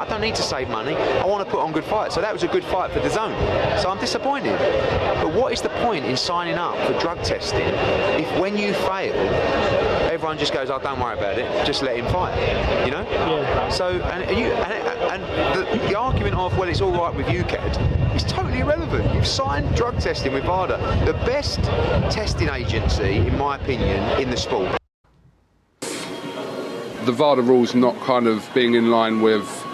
I don't need to save money. I want to put on good fights. So that was a good fight for the zone. So I'm disappointed. But what is the point in signing up for drug testing if when you fail, everyone just goes, "Oh, don't worry about it. Just let him fight." You know? Yeah. So and you and, and the, the argument of well, it's all right with you, UKAD is totally irrelevant. You've signed drug testing with VADA, the best testing agency, in my opinion, in the sport. the VADA rules not kind of being in line with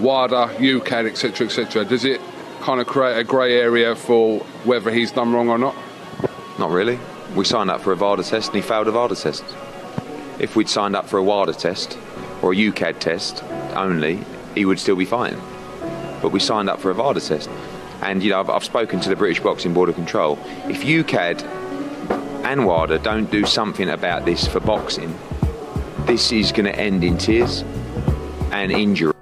WADA, UKAD, etc., etc. Does it kind of create a grey area for whether he's done wrong or not? Not really. We signed up for a VADA test and he failed a VADA test. If we'd signed up for a WADA test or a UKAD test only, he would still be fine. But we signed up for a VADA test. And, you know, I've, I've spoken to the British Boxing Board of Control. If UKAD and WADA don't do something about this for boxing, this is going to end in tears and injury.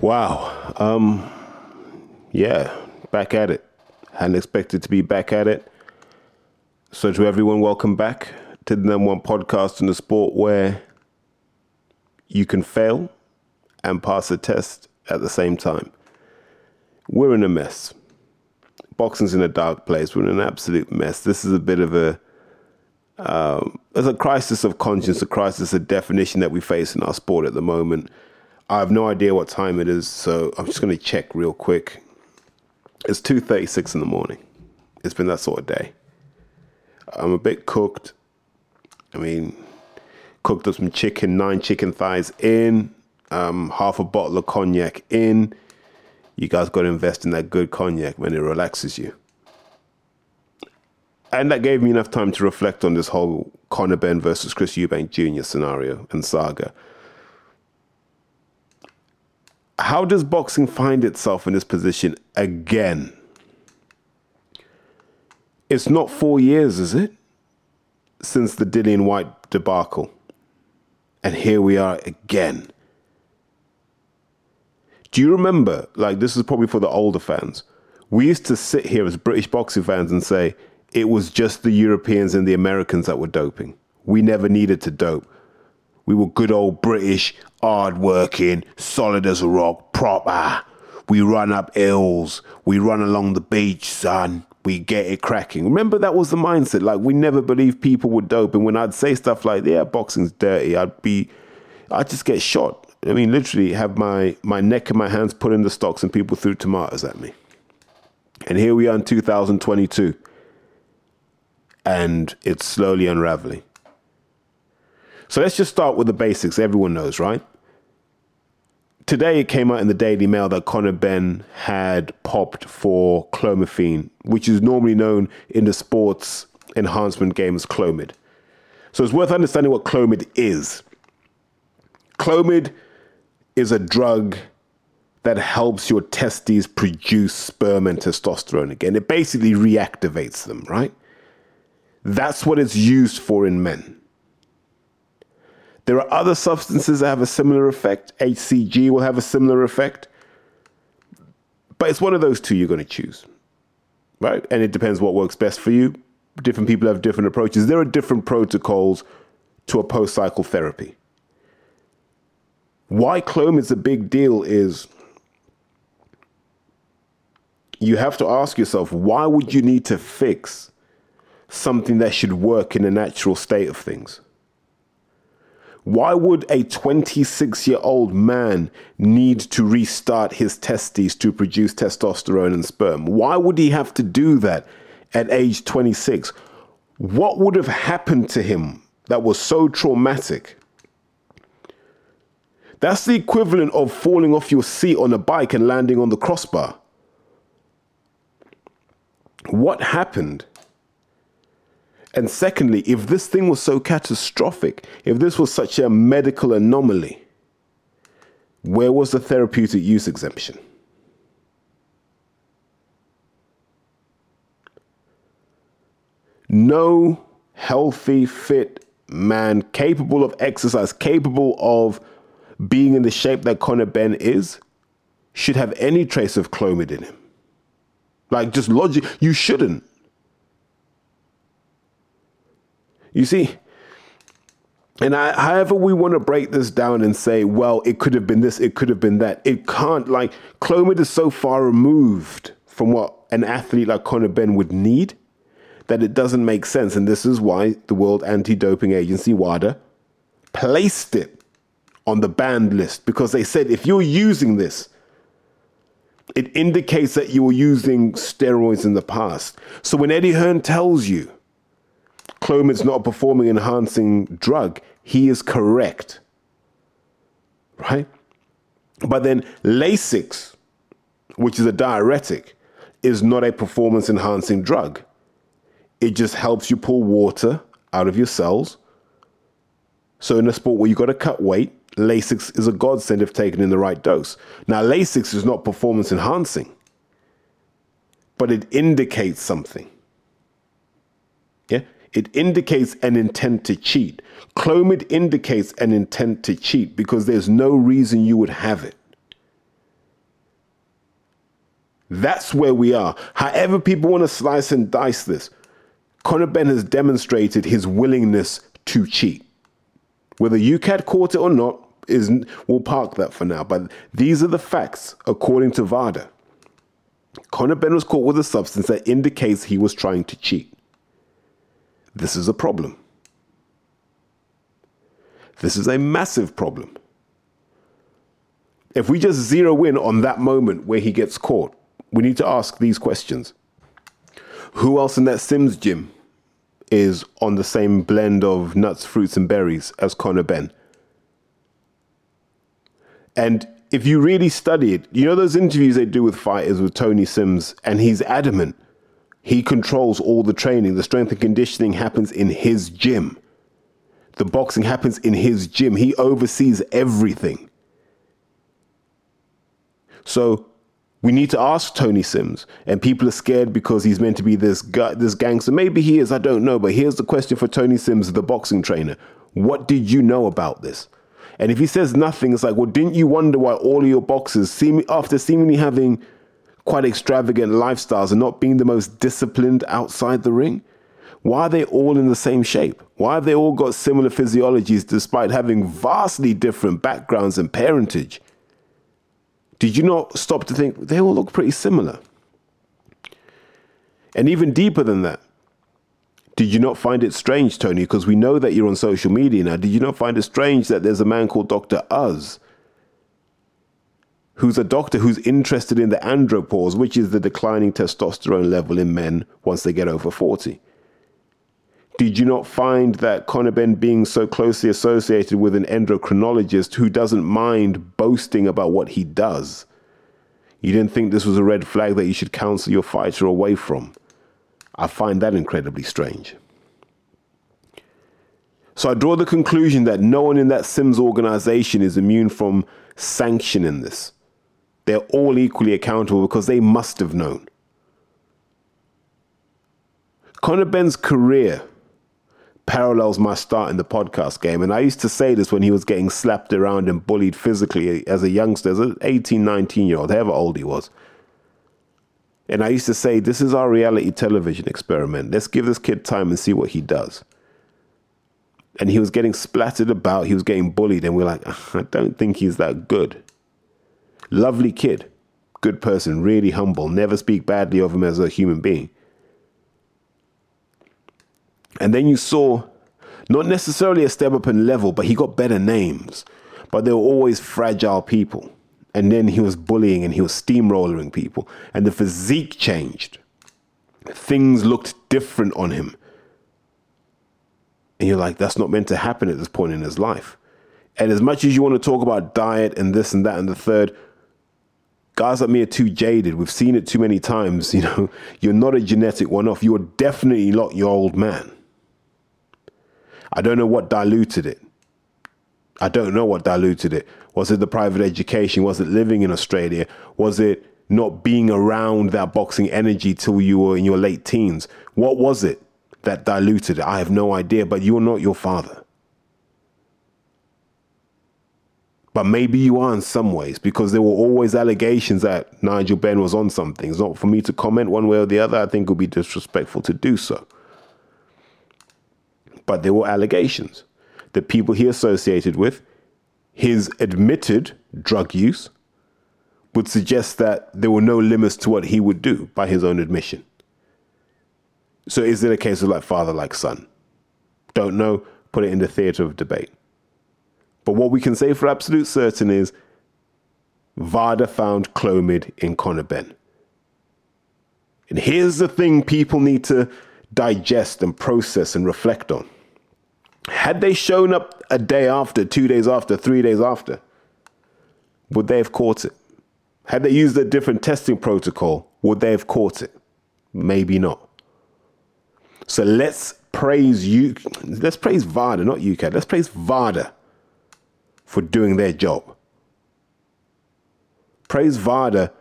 Wow. Um, yeah, back at it. Hadn't expected to be back at it. So, to everyone, welcome back to the number one podcast in the sport where you can fail and pass a test at the same time. We're in a mess. Boxing's in a dark place. We're in an absolute mess. This is a bit of a um, there's a crisis of conscience, a crisis of definition that we face in our sport at the moment. I have no idea what time it is, so I'm just going to check real quick. It's 2:36 in the morning. It's been that sort of day. I'm a bit cooked. I mean, cooked up some chicken, nine chicken thighs in, um, half a bottle of cognac in. You guys got to invest in that good cognac when it relaxes you. And that gave me enough time to reflect on this whole Conor Benn versus Chris Eubank Jr. scenario and saga. How does boxing find itself in this position again? It's not four years, is it? Since the Dillian Whyte debacle. And here we are again. Do you remember? Like, this is probably for the older fans. We used to sit here as British boxing fans and say it was just the Europeans and the Americans that were doping. We never needed to dope. We were good old British, hard working, solid as a rock, proper. We run up hills. We run along the beach, son. We get it cracking. Remember that was the mindset. Like we never believed people would dope. And when I'd say stuff like, yeah, boxing's dirty, I'd be I'd just get shot. I mean, literally have my, my neck and my hands put in the stocks and people threw tomatoes at me. And here we are in 2022. And it's slowly unraveling. So let's just start with the basics. Everyone knows, right? Today it came out in the Daily Mail that Conor Benn had popped for clomiphene, which is normally known in the sports enhancement game as Clomid. So it's worth understanding what Clomid is. Clomid is a drug that helps your testes produce sperm and testosterone again. It basically reactivates them, right? That's what it's used for in men. There are other substances that have a similar effect. HCG will have a similar effect. But it's one of those two you're going to choose, right? And it depends what works best for you. Different people have different approaches. There are different protocols to a post cycle therapy. Why Clomid's a big deal is you have to ask yourself why would you need to fix something that should work in a natural state of things? Why would a 26 year old man need to restart his testes to produce testosterone and sperm? Why would he have to do that at age 26? What would have happened to him that was so traumatic? That's the equivalent of falling off your seat on a bike and landing on the crossbar. What happened? And secondly, if this thing was so catastrophic, if this was such a medical anomaly, where was the therapeutic use exemption? No healthy, fit man capable of exercise, capable of being in the shape that Conor Benn is, should have any trace of Clomid in him. Like, just logic, you shouldn't. You see, and I, however we want to break this down and say, well, it could have been this, it could have been that, it can't. Like, Clomid is so far removed from what an athlete like Conor Benn would need that it doesn't make sense. And this is why the World Anti Doping Agency, WADA, placed it on the banned list because they said if you're using this, it indicates that you were using steroids in the past. So when Eddie Hearn tells you Clomid's not a performing enhancing drug, he is correct. Right? But then Lasix, which is a diuretic, is not a performance enhancing drug. It just helps you pull water out of your cells. So in a sport where you've got to cut weight, Lasix is a godsend if taken in the right dose. Now, Lasix is not performance enhancing, but it indicates something. It indicates an intent to cheat. Clomid indicates an intent to cheat because there's no reason you would have it. That's where we are. However, people want to slice and dice this, Conor Benn has demonstrated his willingness to cheat. Whether UKAD caught it or not, is we'll park that for now. But these are the facts according to VADA. Conor Benn was caught with a substance that indicates he was trying to cheat. This is a problem. This is a massive problem. If we just zero in on that moment where he gets caught, we need to ask these questions. Who else in that Sims gym is on the same blend of nuts, fruits, and berries as Conor Benn? And if you really study it, you know those interviews they do with fighters with Tony Sims, and he's adamant. He controls all the training. The strength and conditioning happens in his gym. The boxing happens in his gym. He oversees everything. So we need to ask Tony Sims, and people are scared because he's meant to be this this gangster. Maybe he is, I don't know. But here's the question for Tony Sims, the boxing trainer: What did you know about this? And if he says nothing, it's like, well, didn't you wonder why all of your boxers, seem, after seemingly having quite extravagant lifestyles and not being the most disciplined outside the ring, why are they all in the same shape? Why have they all got similar physiologies despite having vastly different backgrounds and parentage? Did you not stop to think they all look pretty similar? And even deeper than that, did you not find it strange, Tony? Because we know that you're on social media now. Did you not find it strange that there's a man called Dr. Uz, who's a doctor who's interested in the andropause, which is the declining testosterone level in men once they get over 40? Did you not find that Conor Benn being so closely associated with an endocrinologist who doesn't mind boasting about what he does? You didn't think this was a red flag that you should counsel your fighter away from? I find that incredibly strange. So I draw the conclusion that no one in that Sims organization is immune from sanctioning this. They're all equally accountable because they must have known. Conor Benn's career parallels my start in the podcast game. And I used to say this when he was getting slapped around and bullied physically as a youngster, as an 18, 19 year old, however old he was. And I used to say, this is our reality television experiment. Let's give this kid time and see what he does. And he was getting splattered about, he was getting bullied, and we're like, I don't think he's that good. Lovely kid, good person, really humble, never speak badly of him as a human being. And then you saw not necessarily a step up in level, but he got better names. But they were always fragile people. And then he was bullying and he was steamrolling people. And the physique changed. Things looked different on him. And you're like, that's not meant to happen at this point in his life. And as much as you want to talk about diet and this and that and the third, guys like me are too jaded. We've seen it too many times. You know, you're not a genetic one off. You're definitely not your old man. I don't know what diluted it. I don't know what diluted it. Was it the private education? Was it living in Australia? Was it not being around that boxing energy till you were in your late teens? What was it that diluted it? I have no idea, but you're not your father. But maybe you are in some ways because there were always allegations that Nigel Benn was on something. It's not for me to comment one way or the other. I think it would be disrespectful to do so. But there were allegations. The people he associated with, his admitted drug use, would suggest that there were no limits to what he would do by his own admission. So is it a case of like father, like son? Don't know. Put it in the theatre of debate. But what we can say for absolute certain is VADA found Clomid in Conor Benn. And here's the thing people need to digest and process and reflect on. Had they shown up a day after, two days after, three days after, would they have caught it? Had they used a different testing protocol, would they have caught it? Maybe not. So let's praise you. Let's praise VADA, not UKAD. Let's praise VADA for doing their job. Praise VADA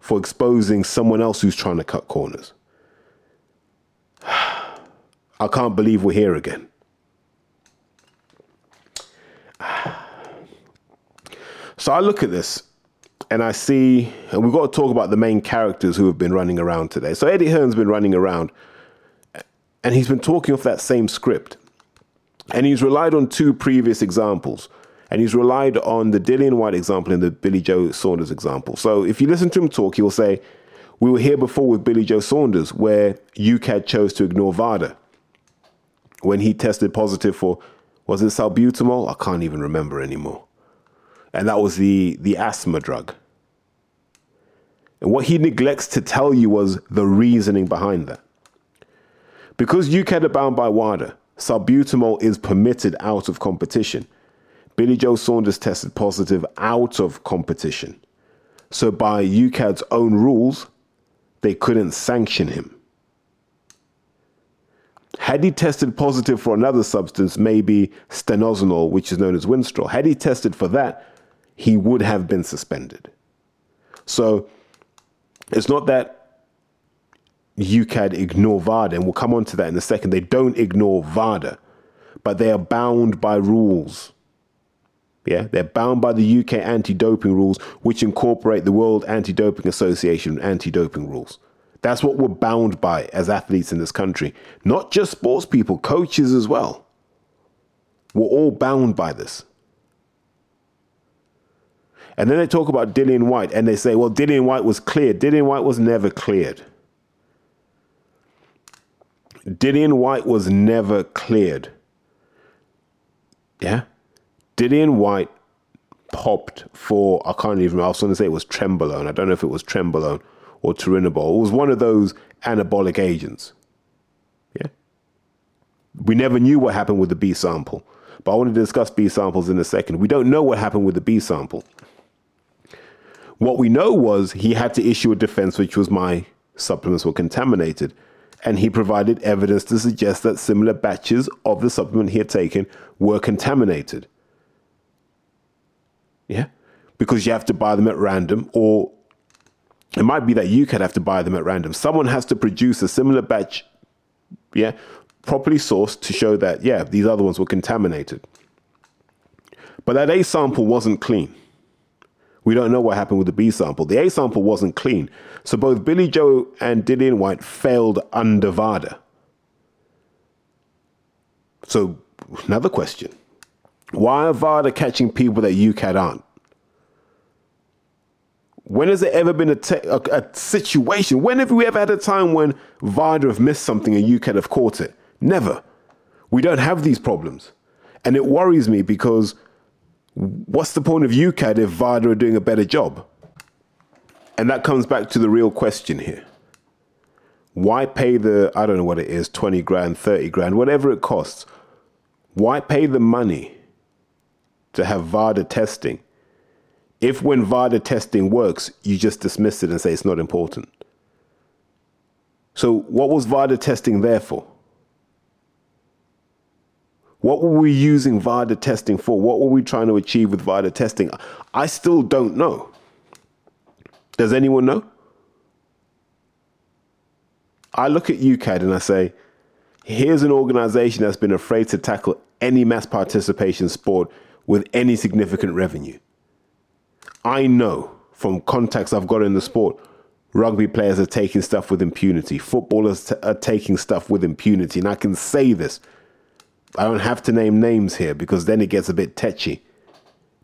for exposing someone else who's trying to cut corners. I can't believe we're here again. So I look at this and I see, and we've got to talk about the main characters who have been running around today. So Eddie Hearn's been running around and he's been talking off that same script. And he's relied on two previous examples and he's relied on the Dillian Whyte example and the Billy Joe Saunders example. So if you listen to him talk, he will say, We were here before with Billy Joe Saunders, where UKAD chose to ignore VADA when he tested positive for, was it salbutamol? I can't even remember anymore. And that was the, the asthma drug. And what he neglects to tell you was the reasoning behind that. Because UKAD are bound by WADA, salbutamol is permitted out of competition. Billy Joe Saunders tested positive out of competition. So, by UKAD's own rules, they couldn't sanction him. Had he tested positive for another substance, maybe stanozolol, which is known as Winstrol, had he tested for that, he would have been suspended. So, it's not that UKAD ignore VADA, and we'll come on to that in a second. They don't ignore VADA, but they are bound by rules. Yeah, they're bound by the UK anti-doping rules, which incorporate the World Anti-Doping Association anti-doping rules. That's what we're bound by as athletes in this country. Not just sports people, coaches as well. We're all bound by this. And then they talk about Dillian Whyte and they say, well, Dillian Whyte was cleared. Dillian Whyte was never cleared. Dillian Whyte was never cleared. Yeah? Dillian Whyte popped for, I can't even, I was going to say it was Trenbolone. I don't know if it was Trenbolone or Turinabol. It was one of those anabolic agents. Yeah. We never knew what happened with the B sample, but I want to discuss B samples in a second. We don't know what happened with the B sample. What we know was he had to issue a defense, which was my supplements were contaminated. And he provided evidence to suggest that similar batches of the supplement he had taken were contaminated. Yeah. Because you have to buy them at random, or it might be that you could have to buy them at random. Someone has to produce a similar batch, yeah, properly sourced to show that, yeah, these other ones were contaminated. But that A sample wasn't clean. We don't know what happened with the B sample. The A sample wasn't clean. So both Billy Joe and Dillian Whyte failed under VADA. So, another question why are VADA catching people that UKAD aren't? When has there ever been a, te- a, a, situation? When have we ever had a time when VADA have missed something and UKAD have caught it? Never. We don't have these problems. And it worries me because what's the point of UKAD if VADA are doing a better job? And that comes back to the real question here. Why pay the, I don't know what it is, 20 grand, 30 grand, whatever it costs? Why pay the money to have VADA testing if when VADA testing works, you just dismiss it and say it's not important? So, what was VADA testing there for? What were we using VADA testing for? What were we trying to achieve with VADA testing? I still don't know. Does anyone know? I look at UKAD and I say, here's an organization that's been afraid to tackle any mass participation sport with any significant revenue. I know from contacts I've got in the sport, rugby players are taking stuff with impunity. Footballers t- are taking stuff with impunity. And I can say this. I don't have to name names here because then it gets a bit tetchy.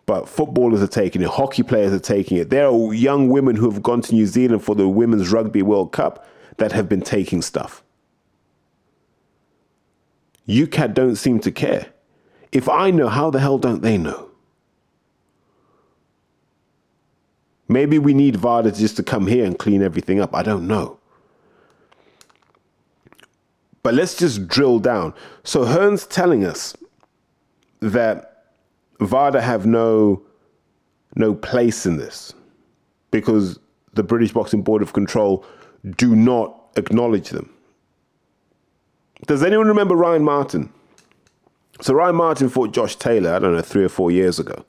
But footballers are taking it, hockey players are taking it. There are young women who have gone to New Zealand for the Women's Rugby World Cup that have been taking stuff. UKAD don't seem to care. If I know, how the hell don't they know? Maybe we need VADA just to come here and clean everything up. I don't know. But let's just drill down. So Hearn's telling us that VADA have no no place in this because the British Boxing Board of Control do not acknowledge them. Does anyone remember Ryan Martin? So Ryan Martin fought Josh Taylor, I don't know, three or four years ago.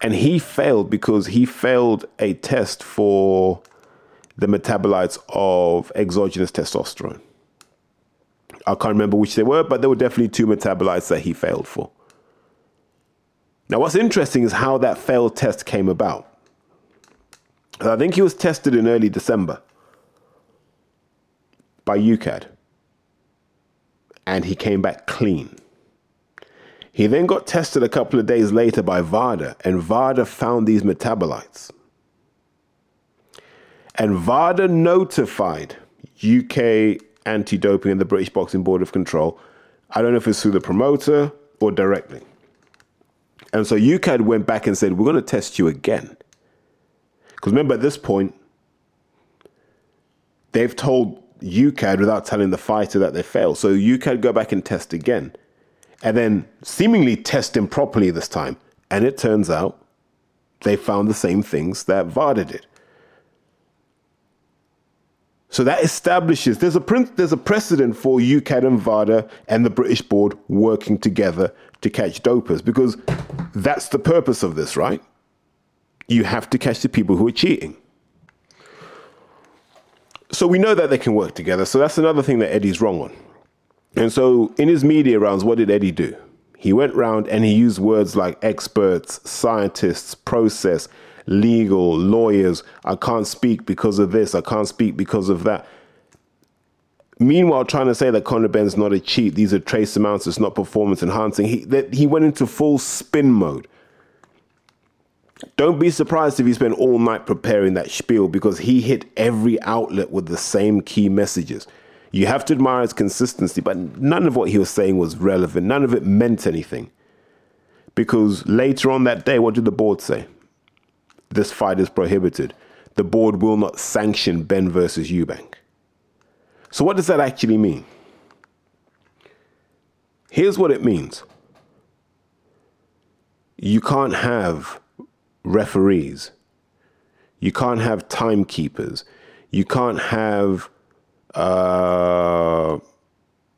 And he failed because he failed a test for the metabolites of exogenous testosterone. I can't remember which they were, but there were definitely two metabolites that he failed for. Now, what's interesting is how that failed test came about. I think he was tested in early December by UKAD, and he came back clean. He then got tested a couple of days later by VADA, and VADA found these metabolites. And VADA notified UK anti doping and the British Boxing Board of Control. I don't know if it's through the promoter or directly. And so UKAD went back and said, We're going to test you again. Because remember, at this point, they've told UKAD without telling the fighter that they failed. So UKAD go back and test again and then seemingly test him properly this time. And it turns out they found the same things that VADA did. So that establishes there's a there's a precedent for UKAD and VADA and the British board working together to catch dopers because that's the purpose of this, right? You have to catch the people who are cheating. So we know that they can work together. So that's another thing that Eddie's wrong on. And so in his media rounds, what did Eddie do? He went round and he used words like experts, scientists, process, legal, lawyers. I can't speak because of this. I can't speak because of that. Meanwhile, trying to say that Conor Benn's not a cheat, these are trace amounts, it's not performance enhancing. He, that, he went into full spin mode. Don't be surprised if he spent all night preparing that spiel because he hit every outlet with the same key messages. You have to admire his consistency, but none of what he was saying was relevant. None of it meant anything. Because later on that day, what did the board say? This fight is prohibited. The board will not sanction Benn versus Eubank. So, what does that actually mean? Here's what it means you can't have referees, you can't have timekeepers, you can't have uh,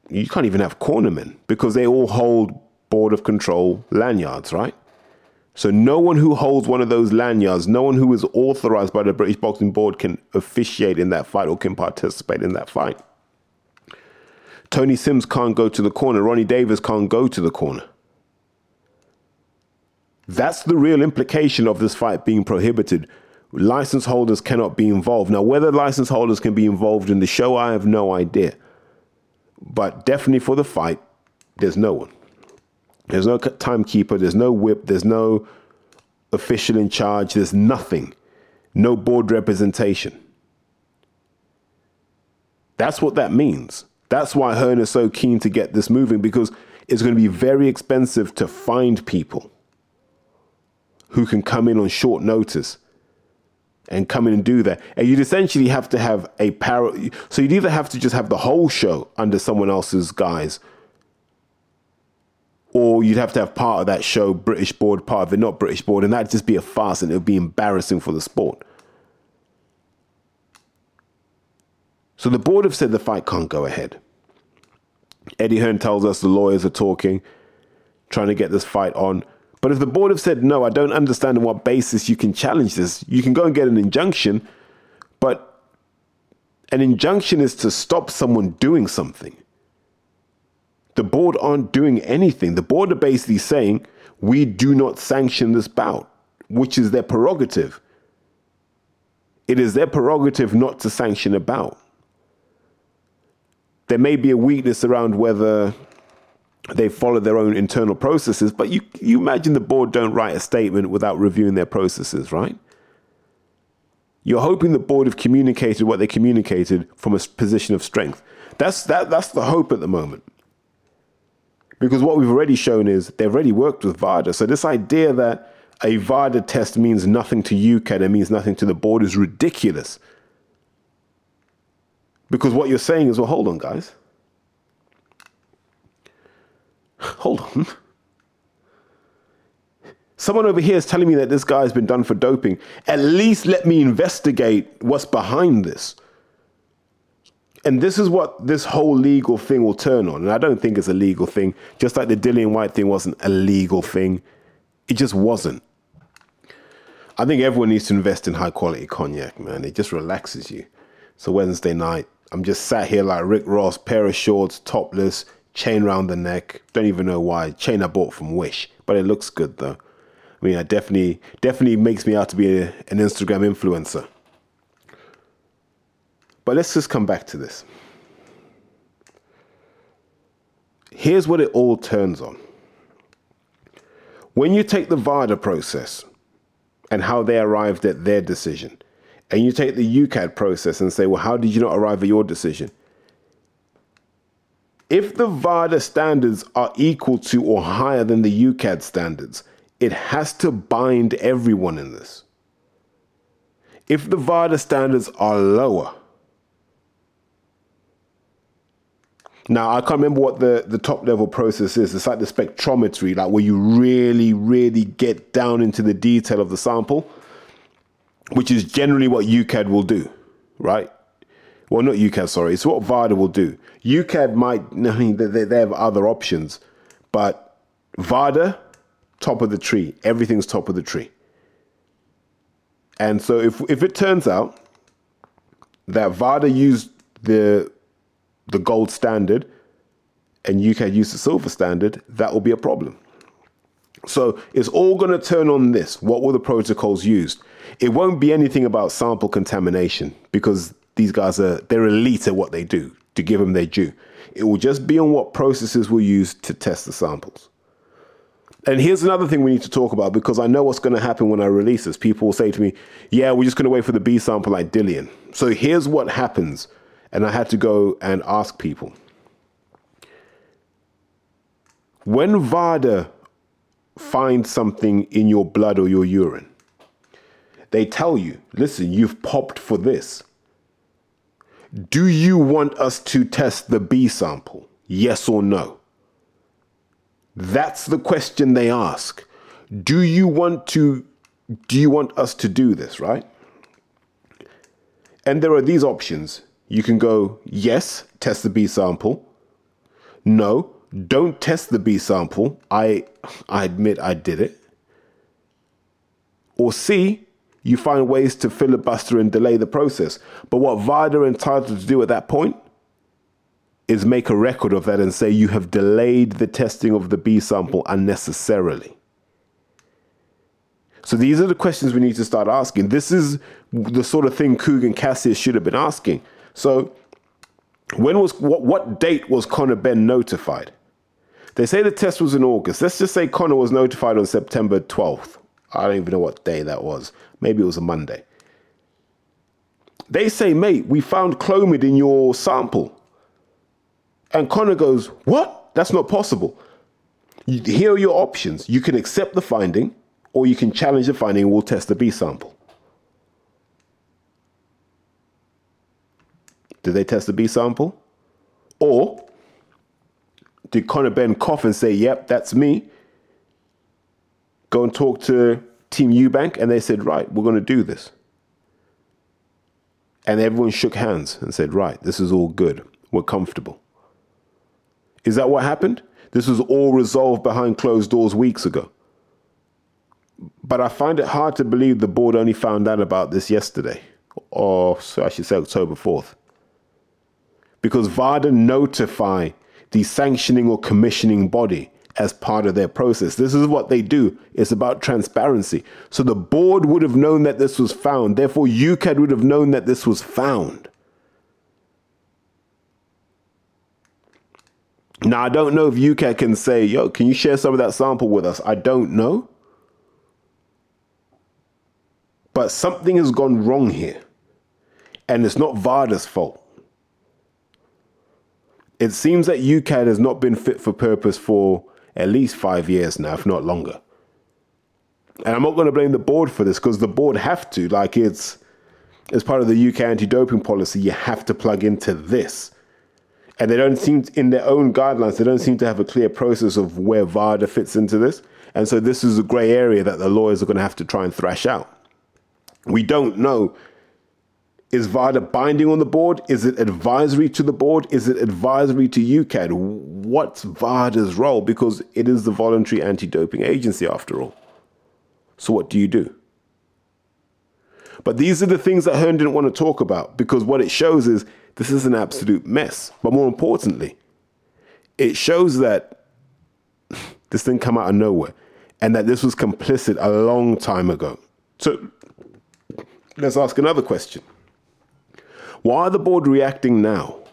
you can't even have cornermen because they all hold board of control lanyards, right? So no one who holds one of those lanyards, no one who is authorized by the British Boxing Board can officiate in that fight or can participate in that fight. Tony Sims can't go to the corner. Ronnie Davies can't go to the corner. That's the real implication of this fight being prohibited license holders cannot be involved. Now, whether license holders can be involved in the show, I have no idea. But definitely for the fight, there's no one. There's no timekeeper, there's no whip, there's no official in charge, there's nothing. No board representation. That's what that means. That's why Hearn is so keen to get this moving because it's going to be very expensive to find people who can come in on short notice and come in and do that. And you'd essentially have to have a power. So you'd either have to just have the whole show under someone else's guise, or you'd have to have part of that show British board, part of it not British board, and that'd just be a farce and it would be embarrassing for the sport. So the board have said the fight can't go ahead. Eddie Hearn tells us the lawyers are talking, trying to get this fight on. But if the board have said no, I don't understand on what basis you can challenge this. You can go and get an injunction, but an injunction is to stop someone doing something. The board aren't doing anything. The board are basically saying, we do not sanction this bout, which is their prerogative. It is their prerogative not to sanction a bout. There may be a weakness around whether they follow their own internal processes, but you, you imagine the board don't write a statement without reviewing their processes, right? You're hoping the board have communicated what they communicated from a position of strength. That's, that, that's the hope at the moment. Because what we've already shown is they've already worked with VADA. So this idea that a VADA test means nothing to UKAD and means nothing to the board is ridiculous. Because what you're saying is, well, hold on, guys. Hold on. Someone over here is telling me that this guy's been done for doping. At least let me investigate what's behind this. And this is what this whole legal thing will turn on. And I don't think it's a legal thing, just like the Dillian Whyte thing wasn't a legal thing. It just wasn't. I think everyone needs to invest in high quality cognac, man. It just relaxes you. So Wednesday night, I'm just sat here like Rick Ross, pair of shorts, topless, chain round the neck. Don't even know why. Chain I bought from Wish, but it looks good though. I mean, it definitely definitely makes me out to be a, an Instagram influencer. But let's just come back to this. Here's what it all turns on. When you take the VADA process and how they arrived at their decision, and you take the UKAD process and say, well, how did you not arrive at your decision? If the VADA standards are equal to or higher than the UKAD standards, it has to bind everyone in this. If the VADA standards are lower, Now I can't remember what the, the top level process is. It's like the spectrometry, like where you really, really get down into the detail of the sample, which is generally what UKAD will do, right? Well, not UKAD, sorry. It's what VADA will do. UKAD might, I mean, they, they have other options, but VADA, top of the tree. Everything's top of the tree. And so if, if it turns out that VADA used the the gold standard and UKAD use the silver standard, that will be a problem. So it's all going to turn on this. What were the protocols used? It won't be anything about sample contamination because these guys are they're elite at what they do. To give them their due, it will just be on what processes were use to test the samples. And here's another thing we need to talk about because I know what's going to happen when I release this. People will say to me, "Yeah, we're just going to wait for the B sample like Dillian." So here's what happens and I had to go and ask people. When VADA finds something in your blood or your urine, they tell you, listen, you've popped for this. Do you want us to test the B sample? Yes or no? That's the question they ask. Do you want to do you want us to do this, right? And there are these options. You can go, yes, test the B sample. No, don't test the B sample. I, I admit I did it. Or C, you find ways to filibuster and delay the process. But what VADA are entitled to do at that point is make a record of that and say you have delayed the testing of the B sample unnecessarily. So these are the questions we need to start asking. This is the sort of thing Kugan Cassius should have been asking. So, when was what, what date was Conor Benn notified? They say the test was in August. Let's just say Conor was notified on September 12th. I don't even know what day that was. Maybe it was a Monday. They say, mate, we found clomid in your sample. And Conor goes, what? That's not possible. Here are your options. You can accept the finding, or you can challenge the finding and we'll test the B sample. Did they test the B sample? Or did Conor Benn cough and say, yep, that's me? Go and talk to Team Eubank and they said, right, we're going to do this. And everyone shook hands and said, right, this is all good. We're comfortable. Is that what happened? This was all resolved behind closed doors weeks ago. But I find it hard to believe the board only found out about this yesterday, or so I should say October 4th. Because VADA notify the sanctioning or commissioning body as part of their process. This is what they do. It's about transparency. So the board would have known that this was found. Therefore, UKAD would have known that this was found. Now, I don't know if UKAD can say, yo, can you share some of that sample with us? I don't know. But something has gone wrong here. And it's not VADA's fault. It seems that UKAD has not been fit for purpose for at least five years now, if not longer. And I'm not going to blame the board for this because the board have to. Like it's as part of the UK anti-doping policy, you have to plug into this. And they don't seem to, in their own guidelines, they don't seem to have a clear process of where VADA fits into this. And so this is a grey area that the lawyers are going to have to try and thrash out. We don't know is VADA binding on the board? Is it advisory to the board? Is it advisory to UKAD? What's VADA's role? Because it is the voluntary anti doping agency after all. So, what do you do? But these are the things that Hearn didn't want to talk about because what it shows is this is an absolute mess. But more importantly, it shows that this didn't come out of nowhere and that this was complicit a long time ago. So, let's ask another question. Why are the board reacting now?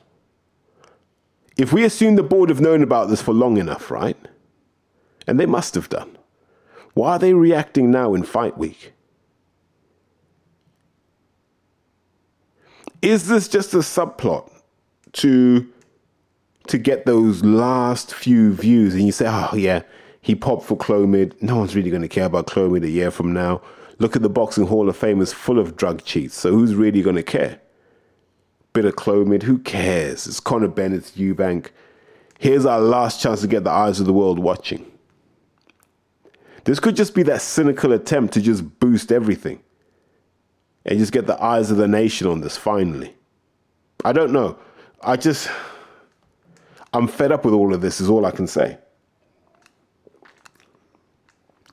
If we assume the board have known about this for long enough, right? And they must have done. Why are they reacting now in fight week? Is this just a subplot to to get those last few views and you say, oh yeah, he popped for Clomid. No one's really going to care about Clomid a year from now. Look at the Boxing Hall of Fame is full of drug cheats. So who's really going to care? Bit of Clomid. Who cares? It's Conor Bennett, Eubank. Here's our last chance to get the eyes of the world watching. This could just be that cynical attempt to just boost everything and just get the eyes of the nation on this finally. I don't know. I just, I'm fed up with all of this, is all I can say.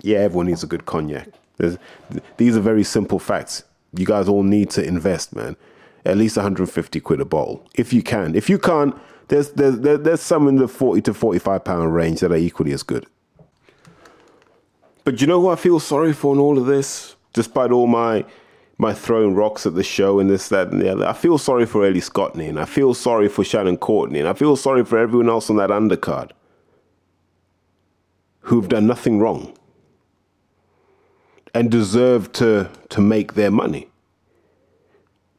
Yeah, everyone needs a good cognac. There's, these are very simple facts. You guys all need to invest, man at least 150 quid a bottle if you can. If you can't, there's there's there's some in the 40 to 45 pound range that are equally as good. But you know who I feel sorry for in all of this, despite all my my throwing rocks at the show and this, that, and the other. I feel sorry for Ellie Scotney, and I feel sorry for Shannon Courtenay, and I feel sorry for everyone else on that undercard who've done nothing wrong and deserve to to make their money.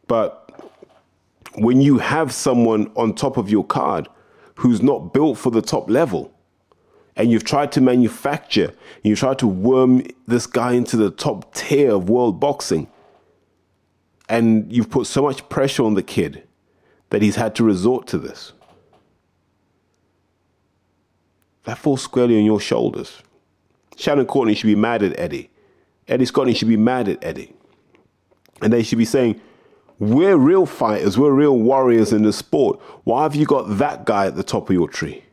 But when you have someone on top of your card who's not built for the top level, and you've tried to manufacture, you tried to worm this guy into the top tier of world boxing, and you've put so much pressure on the kid that he's had to resort to this. That falls squarely on your shoulders. Shannon Courtenay should be mad at Eddie. Ellie Scotney should be mad at Eddie. And they should be saying, we're real fighters, we're real warriors in the sport. Why have you got that guy at the top of your tree?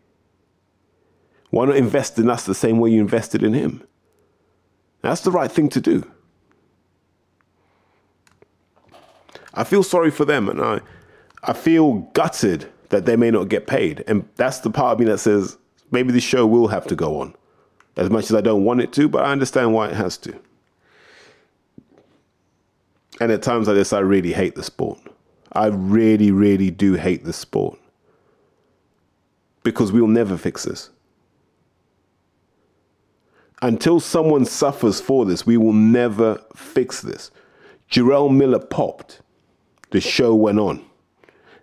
Why not invest in us the same way you invested in him? That's the right thing to do. I feel sorry for them and I, I feel gutted that they may not get paid. And that's the part of me that says maybe the show will have to go on. As much as I don't want it to, but I understand why it has to. And at times like this, I really hate the sport. I really, really do hate the sport. Because we'll never fix this. Until someone suffers for this, we will never fix this. Jarrell Miller popped. The show went on.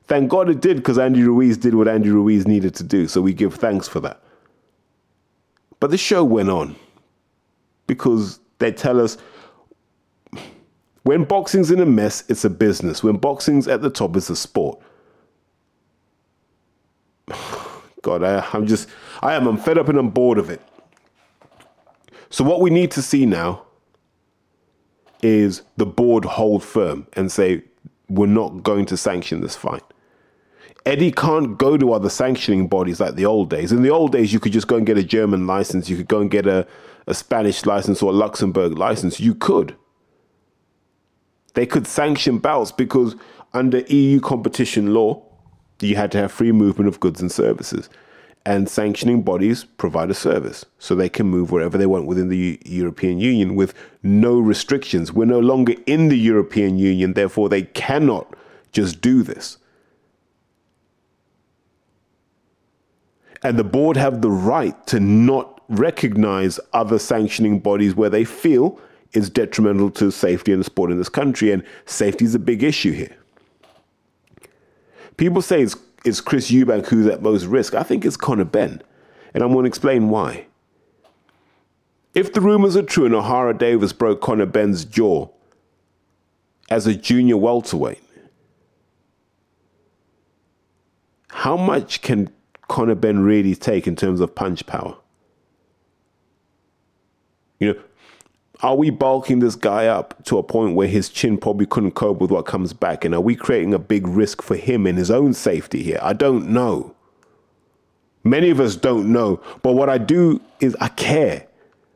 Thank God it did because Andy Ruiz did what Andy Ruiz needed to do. So we give thanks for that. But the show went on because they tell us when boxing's in a mess, it's a business. When boxing's at the top, it's a sport. God, I, I'm just, I am, I'm fed up and I'm bored of it. So, what we need to see now is the board hold firm and say, we're not going to sanction this fight. Eddie can't go to other sanctioning bodies like the old days. In the old days, you could just go and get a German license, you could go and get a, a Spanish license or a Luxembourg license. You could. They could sanction bouts because under EU competition law, you had to have free movement of goods and services. And sanctioning bodies provide a service so they can move wherever they want within the European Union with no restrictions. We're no longer in the European Union, therefore, they cannot just do this. And the board have the right to not recognize other sanctioning bodies where they feel is detrimental to safety and sport in this country. And safety is a big issue here. People say it's, it's Chris Eubank who's at most risk. I think it's Conor Ben, And I'm going to explain why. If the rumors are true and Ohara Davis broke Conor Ben's jaw as a junior welterweight, how much can Conor Ben really take in terms of punch power? You know, are we bulking this guy up to a point where his chin probably couldn't cope with what comes back? And are we creating a big risk for him and his own safety here? I don't know. Many of us don't know. But what I do is I care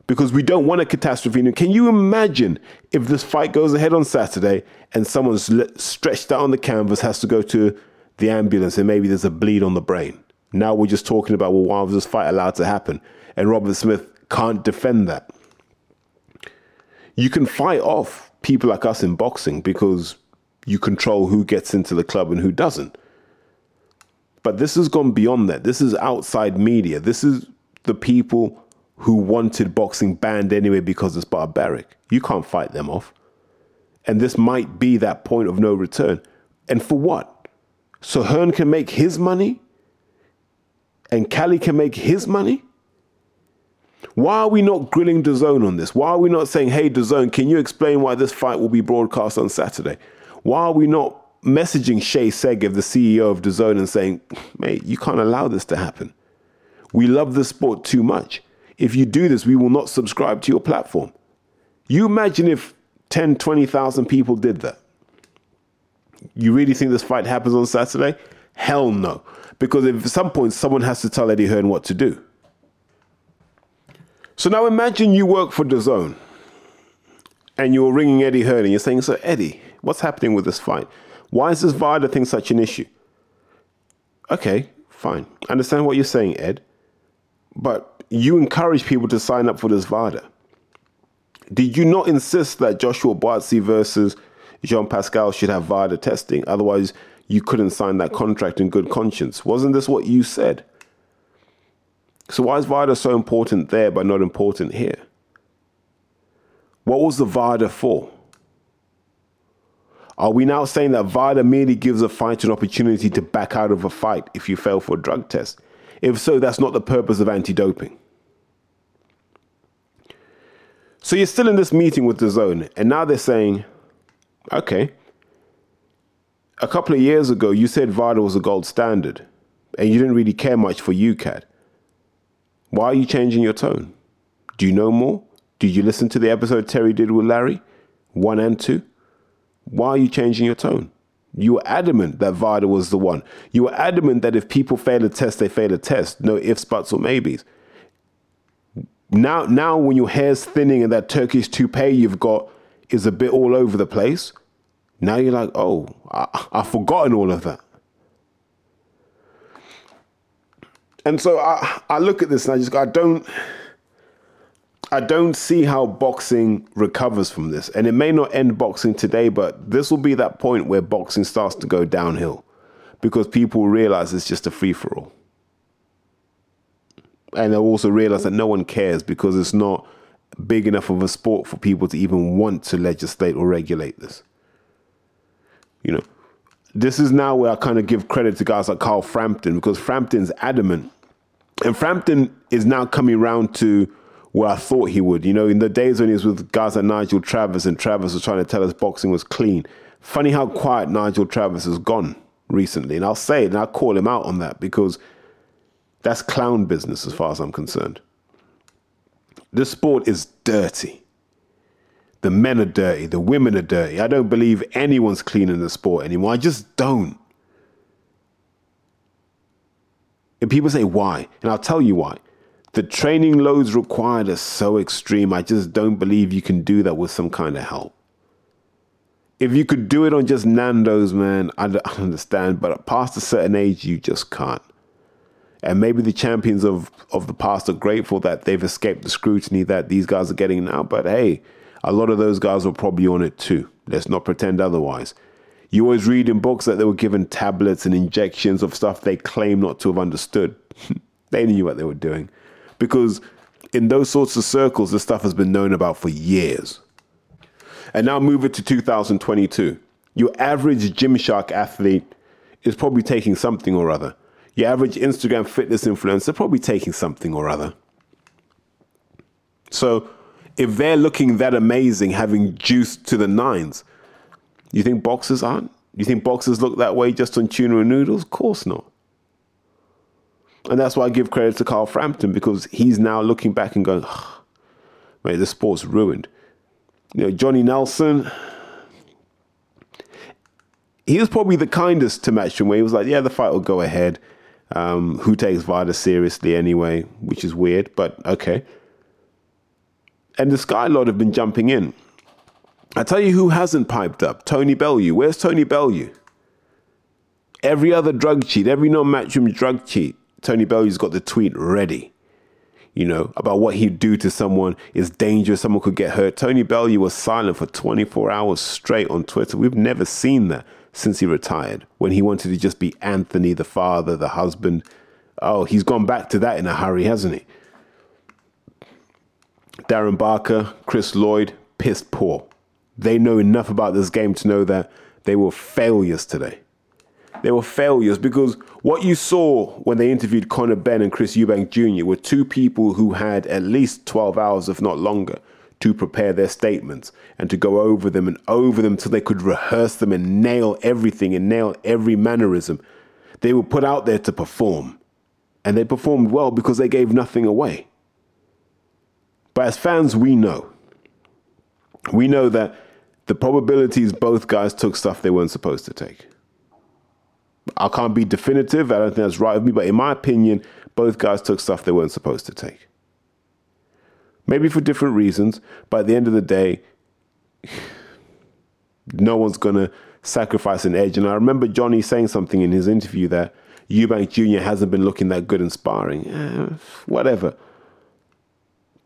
because we don't want a catastrophe. Can you imagine if this fight goes ahead on Saturday and someone's stretched out on the canvas, has to go to the ambulance, and maybe there's a bleed on the brain? Now we're just talking about, well, why was this fight allowed to happen? And Robert Smith can't defend that you can fight off people like us in boxing because you control who gets into the club and who doesn't. But this has gone beyond that. This is outside media. This is the people who wanted boxing banned anyway because it's barbaric. You can't fight them off. And this might be that point of no return. And for what? So Hearn can make his money? And Cali can make his money? Why are we not grilling DAZN on this? Why are we not saying, hey, DAZN, can you explain why this fight will be broadcast on Saturday? Why are we not messaging Shay Segev, the CEO of DAZN, and saying, mate, you can't allow this to happen. We love the sport too much. If you do this, we will not subscribe to your platform. You imagine if 10, 20,000 people did that. You really think this fight happens on Saturday? Hell no. Because if at some point someone has to tell Eddie Hearn what to do. So now imagine you work for DAZN and you're ringing Eddie Hearn and you're saying, So, Eddie, what's happening with this fight? Why is this VADA thing such an issue? Okay, fine. I understand what you're saying, Ed. But you encourage people to sign up for this VADA. Did you not insist that Joshua Buatsi versus Jean Pascal should have VADA testing? Otherwise, you couldn't sign that contract in good conscience. Wasn't this what you said? So why is VADA so important there but not important here? What was the VADA for? Are we now saying that VADA merely gives a fighter an opportunity to back out of a fight if you fail for a drug test? If so, that's not the purpose of anti doping. So you're still in this meeting with the zone, and now they're saying, okay, a couple of years ago you said VADA was a gold standard, and you didn't really care much for UKAD. Why are you changing your tone? Do you know more? Did you listen to the episode Terry did with Larry? One and two? Why are you changing your tone? You were adamant that VADA was the one. You were adamant that if people fail a test, they fail a test. No ifs, buts, or maybes. Now, now when your hair's thinning and that Turkish toupee you've got is a bit all over the place, now you're like, oh, I, I've forgotten all of that. And so I, I look at this and I just I don't I don't see how boxing recovers from this. And it may not end boxing today, but this will be that point where boxing starts to go downhill because people realize it's just a free for all. And they'll also realize that no one cares because it's not big enough of a sport for people to even want to legislate or regulate this. You know, this is now where I kind of give credit to guys like Carl Frampton because Frampton's adamant and Frampton is now coming around to where I thought he would. You know, in the days when he was with guys like Nigel Travers and Travers was trying to tell us boxing was clean. Funny how quiet Nigel Travers has gone recently. And I'll say it and I'll call him out on that because that's clown business as far as I'm concerned. This sport is dirty. The men are dirty. The women are dirty. I don't believe anyone's clean in the sport anymore. I just don't. And people say, why? And I'll tell you why. The training loads required are so extreme. I just don't believe you can do that with some kind of help. If you could do it on just Nando's, man, I understand. But past a certain age, you just can't. And maybe the champions of, of the past are grateful that they've escaped the scrutiny that these guys are getting now. But hey, a lot of those guys were probably on it too. Let's not pretend otherwise. You always read in books that they were given tablets and injections of stuff they claim not to have understood. they knew what they were doing. Because in those sorts of circles, this stuff has been known about for years. And now move it to 2022. Your average Gymshark athlete is probably taking something or other. Your average Instagram fitness influencer probably taking something or other. So if they're looking that amazing, having juice to the nines, you think boxers aren't? You think boxers look that way just on tuna and noodles? Of course not. And that's why I give credit to Carl Frampton because he's now looking back and going, oh, mate, the sport's ruined. You know, Johnny Nelson, he was probably the kindest to Matchroom where he was like, yeah, the fight will go ahead. Um, who takes VADA seriously anyway, which is weird, but okay. And the Sky Lord have been jumping in. I tell you who hasn't piped up Tony Bellew. Where's Tony Bellew? Every other drug cheat, every non matchroom drug cheat, Tony Bellew's got the tweet ready. You know, about what he'd do to someone is dangerous, someone could get hurt. Tony Bellew was silent for 24 hours straight on Twitter. We've never seen that since he retired, when he wanted to just be Anthony, the father, the husband. Oh, he's gone back to that in a hurry, hasn't he? Darren Barker, Chris Lloyd, pissed poor. They know enough about this game to know that they were failures today. They were failures because what you saw when they interviewed Conor Ben and Chris Eubank Jr. were two people who had at least 12 hours, if not longer, to prepare their statements and to go over them and over them till they could rehearse them and nail everything and nail every mannerism. They were put out there to perform. And they performed well because they gave nothing away. But as fans, we know. We know that the probabilities both guys took stuff they weren't supposed to take. I can't be definitive. I don't think that's right with me, but in my opinion, both guys took stuff they weren't supposed to take. Maybe for different reasons, but at the end of the day, no one's going to sacrifice an edge. And I remember Johnny saying something in his interview that Eubank Jr. hasn't been looking that good in sparring. Eh, whatever.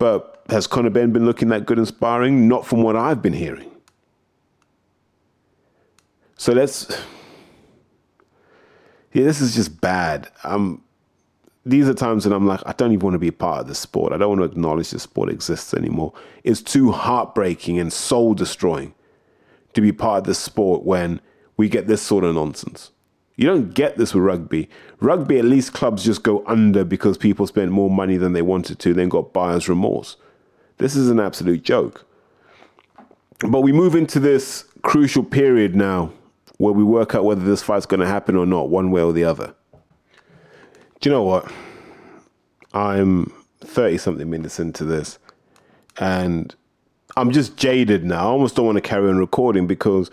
But has Conor Ben been looking that good in sparring? Not from what I've been hearing. So let's. Yeah, this is just bad. Um, these are times when I'm like, I don't even want to be a part of this sport. I don't want to acknowledge this sport exists anymore. It's too heartbreaking and soul destroying to be part of this sport when we get this sort of nonsense. You don't get this with rugby. Rugby, at least clubs just go under because people spent more money than they wanted to, then got buyer's remorse. This is an absolute joke. But we move into this crucial period now where we work out whether this fight's going to happen or not, one way or the other. Do you know what? I'm 30 something minutes into this and I'm just jaded now. I almost don't want to carry on recording because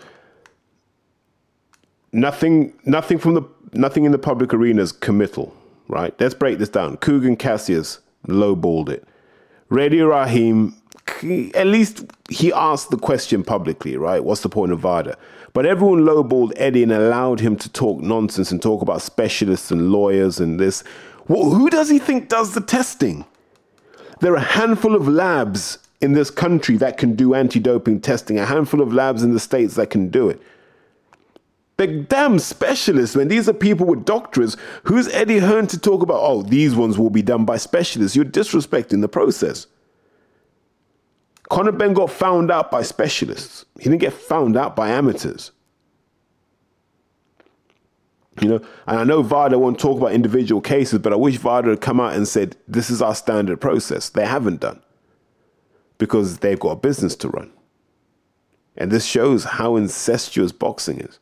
nothing nothing from the nothing in the public arena is committal, right? Let's break this down. Kugan Cassius lowballed it. Radio Raheem at least he asked the question publicly, right? What's the point of VADA? But everyone lowballed Eddie and allowed him to talk nonsense and talk about specialists and lawyers and this. Well, who does he think does the testing? There are a handful of labs in this country that can do anti doping testing, a handful of labs in the States that can do it. They're damn specialists, man. These are people with doctorates. Who's Eddie Hearn to talk about, oh, these ones will be done by specialists? You're disrespecting the process. Conor Ben got found out by specialists. He didn't get found out by amateurs. You know, and I know VADA won't talk about individual cases, but I wish VADA had come out and said, this is our standard process. They haven't done because they've got a business to run. And this shows how incestuous boxing is.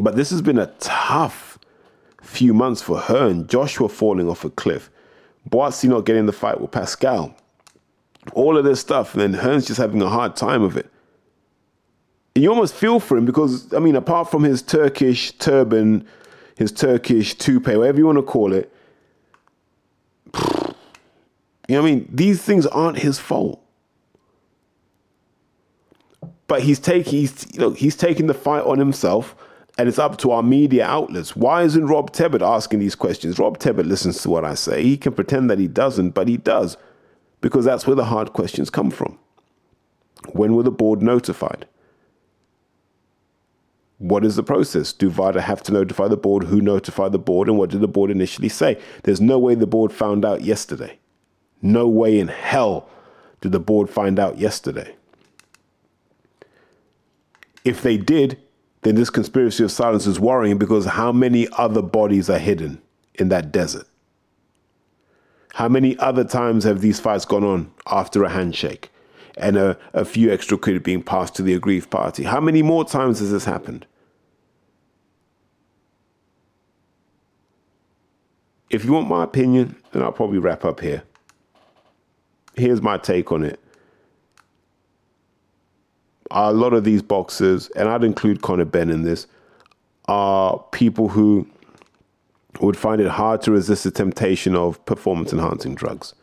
But this has been a tough few months for Hearn. Joshua falling off a cliff. Buatsi not getting the fight with Pascal all of this stuff, and then Hearn's just having a hard time of it. And you almost feel for him because, I mean, apart from his Turkish turban, his Turkish toupee, whatever you want to call it. You know what I mean? These things aren't his fault. But he's taking he's you know, he's taking the fight on himself and it's up to our media outlets. Why isn't Rob Tebbett asking these questions? Rob Tebbett listens to what I say. He can pretend that he doesn't, but he does. Because that's where the hard questions come from. When were the board notified? What is the process? Do VADA have to notify the board? Who notified the board? And what did the board initially say? There's no way the board found out yesterday. No way in hell did the board find out yesterday. If they did, then this conspiracy of silence is worrying because how many other bodies are hidden in that desert? How many other times have these fights gone on after a handshake and a, a few extra credit being passed to the aggrieved party? How many more times has this happened? If you want my opinion, then I'll probably wrap up here. Here's my take on it. A lot of these boxers, and I'd include Conor Ben in this, are people who would find it hard to resist the temptation of performance enhancing drugs.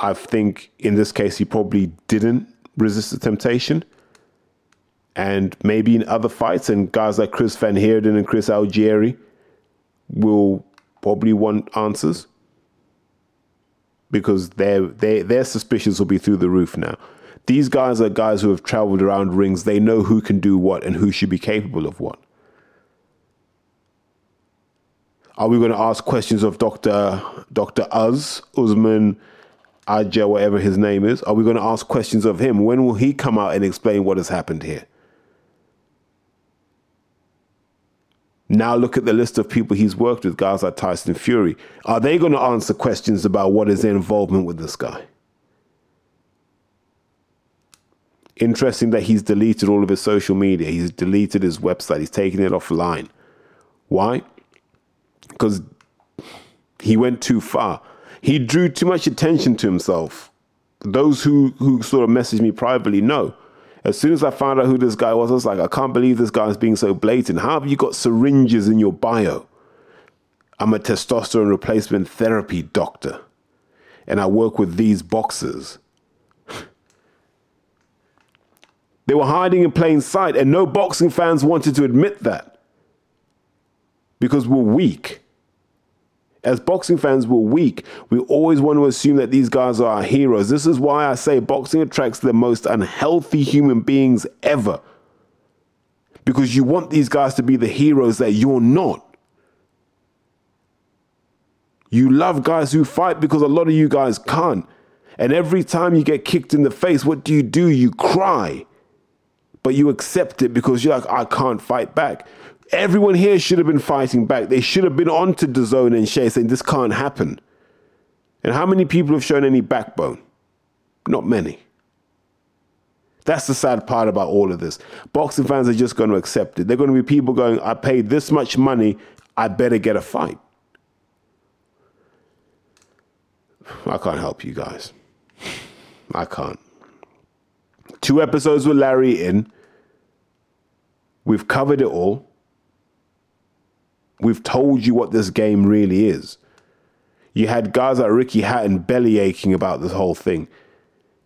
I think in this case, he probably didn't resist the temptation. And maybe in other fights, and guys like Chris Van Heerden and Chris Algieri will probably want answers because their their their suspicions will be through the roof now. These guys are guys who have traveled around rings. They know who can do what and who should be capable of what. Are we going to ask questions of Dr. Dr. Uz, Usman Aja, whatever his name is? Are we going to ask questions of him? When will he come out and explain what has happened here? Now look at the list of people he's worked with, guys like Tyson Fury. Are they going to answer questions about what is their involvement with this guy? Interesting that he's deleted all of his social media. He's deleted his website. He's taken it offline. Why? Because he went too far. He drew too much attention to himself. Those who, who sort of messaged me privately know. As soon as I found out who this guy was, I was like, I can't believe this guy is being so blatant. How have you got syringes in your bio? I'm a testosterone replacement therapy doctor, and I work with these boxers. They were hiding in plain sight, and no boxing fans wanted to admit that because we're weak as boxing fans, we're weak. We always want to assume that these guys are our heroes. This is why I say boxing attracts the most unhealthy human beings ever. Because you want these guys to be the heroes that you're not. You love guys who fight because a lot of you guys can't. And every time you get kicked in the face, what do you do? You cry. But you accept it because you're like, I can't fight back. Everyone here should have been fighting back. They should have been onto the zone and Shay saying this can't happen. And how many people have shown any backbone? Not many. That's the sad part about all of this. Boxing fans are just going to accept it. They're going to be people going, I paid this much money, I better get a fight. I can't help you guys. I can't. Two episodes with Larry in. We've covered it all. We've told you what this game really is. You had guys like Ricky Hatton belly aching about this whole thing.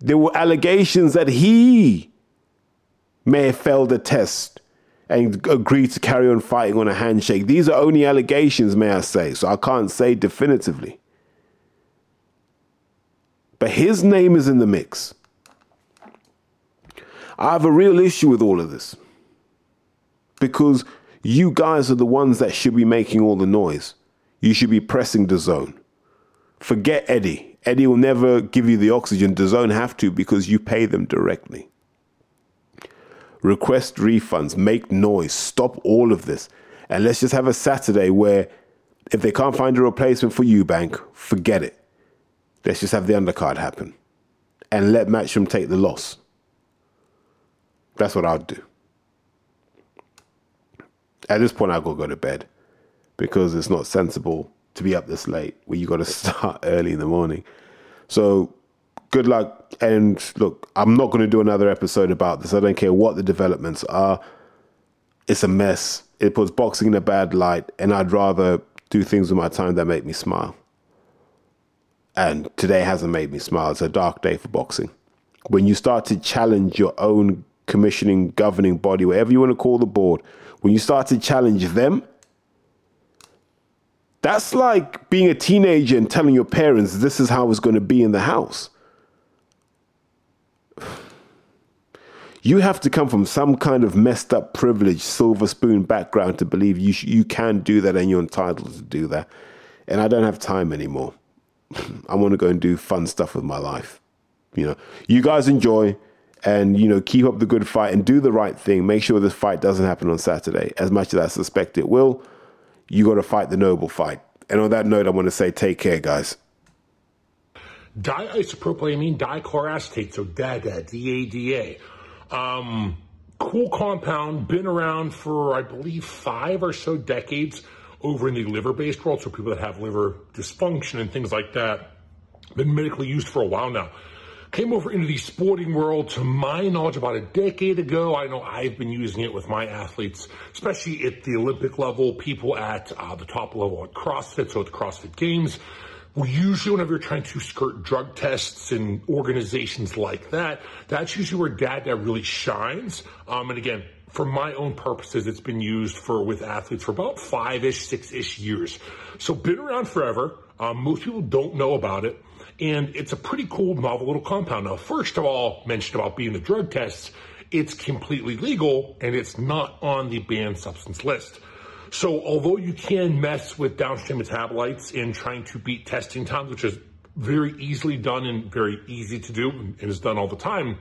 There were allegations that he may have failed a test and agreed to carry on fighting on a handshake. These are only allegations, may I say, so I can't say definitively. But his name is in the mix. I have a real issue with all of this because you guys are the ones that should be making all the noise. You should be pressing the zone. Forget Eddie. Eddie will never give you the oxygen. The zone have to because you pay them directly. Request refunds, make noise, stop all of this. And let's just have a Saturday where if they can't find a replacement for Eubank, forget it. Let's just have the undercard happen. And let Matchroom take the loss. That's what I'd do at this point, I gotta go to bed because it's not sensible to be up this late where you got to start early in the morning. So good luck. And look, I'm not going to do another episode about this. I don't care what the developments are. It's a mess. it puts boxing in a bad light, and I'd rather do things with my time that make me smile. And today hasn't made me smile. It's a dark day for boxing. When you start to challenge your own commissioning, governing body, whatever you want to call the board, when you start to challenge them, that's like being a teenager and telling your parents this is how it's going to be in the house. You have to come from some kind of messed up, privileged, silver spoon background to believe you sh- you can do that and you're entitled to do that. And I don't have time anymore. I want to go and do fun stuff with my life. You know, you guys enjoy and you know keep up the good fight and do the right thing. Make sure this fight doesn't happen on Saturday. As much as I suspect it will, you got to fight the noble fight. And on that note, I want to say take care, guys. Diisopropylamine dichloroacetate, so DADA, D-A-D-A. Um, cool compound, been around for, I believe, five or so decades over in the liver-based world, so people that have liver dysfunction and things like that. Been medically used for a while now. Came over into the sporting world, to my knowledge, about a decade ago. I know I've been using it with my athletes, especially at the Olympic level, people at uh, the top level at CrossFit, so at the CrossFit Games. Well, usually whenever you're trying to skirt drug tests and organizations like that, that's usually where DADA really shines. Um, and again, for my own purposes, it's been used for with athletes for about five-ish, six-ish years. So been around forever. Um, most people don't know about it. And it's a pretty cool, novel little compound. Now, first of all, mentioned about being the drug tests, it's completely legal and it's not on the banned substance list. So, although you can mess with downstream metabolites in trying to beat testing times, which is very easily done and very easy to do and is done all the time,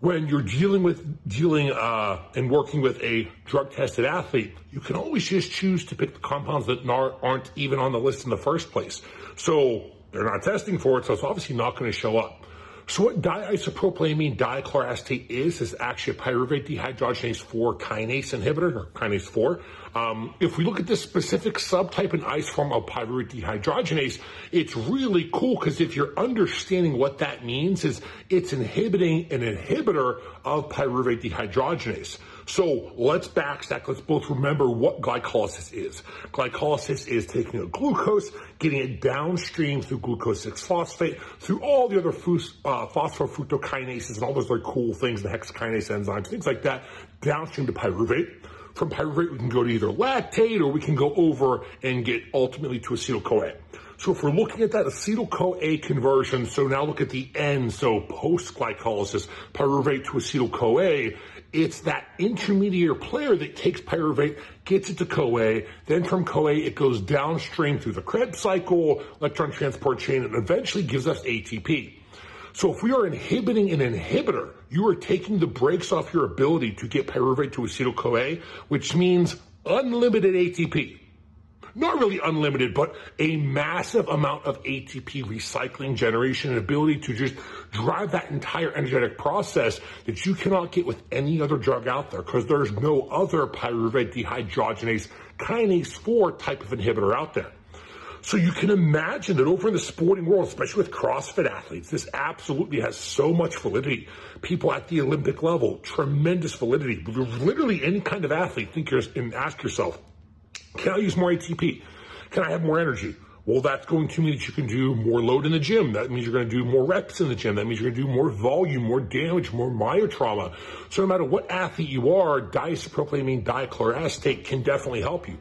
when you're dealing with dealing uh, and working with a drug tested athlete, you can always just choose to pick the compounds that aren't even on the list in the first place. So they're not testing for it, so it's obviously not going to show up. So what diisopropylamine dichloroacetate is, is actually a pyruvate dehydrogenase 4 kinase inhibitor, or kinase 4. Um, if we look at this specific subtype and isoform of pyruvate dehydrogenase, it's really cool because if you're understanding what that means is it's inhibiting an inhibitor of pyruvate dehydrogenase. So let's backstack. Let's both remember what glycolysis is. Glycolysis is taking a glucose, getting it downstream through glucose 6-phosphate, through all the other uh, phosphofructokinases and all those other cool things, the hexokinase enzymes, things like that, downstream to pyruvate. From pyruvate, we can go to either lactate or we can go over and get ultimately to acetyl-CoA. So if we're looking at that acetyl-CoA conversion, so now look at the end, so post-glycolysis, pyruvate to acetyl-CoA, it's that intermediate player that takes pyruvate, gets it to CoA, then from CoA it goes downstream through the Krebs cycle, electron transport chain, and eventually gives us ATP. So if we are inhibiting an inhibitor, you are taking the brakes off your ability to get pyruvate to acetyl-CoA, which means unlimited ATP not really unlimited, but a massive amount of ATP recycling generation and ability to just drive that entire energetic process that you cannot get with any other drug out there because there's no other pyruvate dehydrogenase kinase 4 type of inhibitor out there. So you can imagine that over in the sporting world, especially with CrossFit athletes, this absolutely has so much validity. People at the Olympic level, tremendous validity. Literally any kind of athlete, think and ask yourself, can I use more ATP? Can I have more energy? Well, that's going to mean that you can do more load in the gym. That means you're going to do more reps in the gym. That means you're going to do more volume, more damage, more myotrauma. So no matter what athlete you are, diisopropylamine dichloroacetate can definitely help you.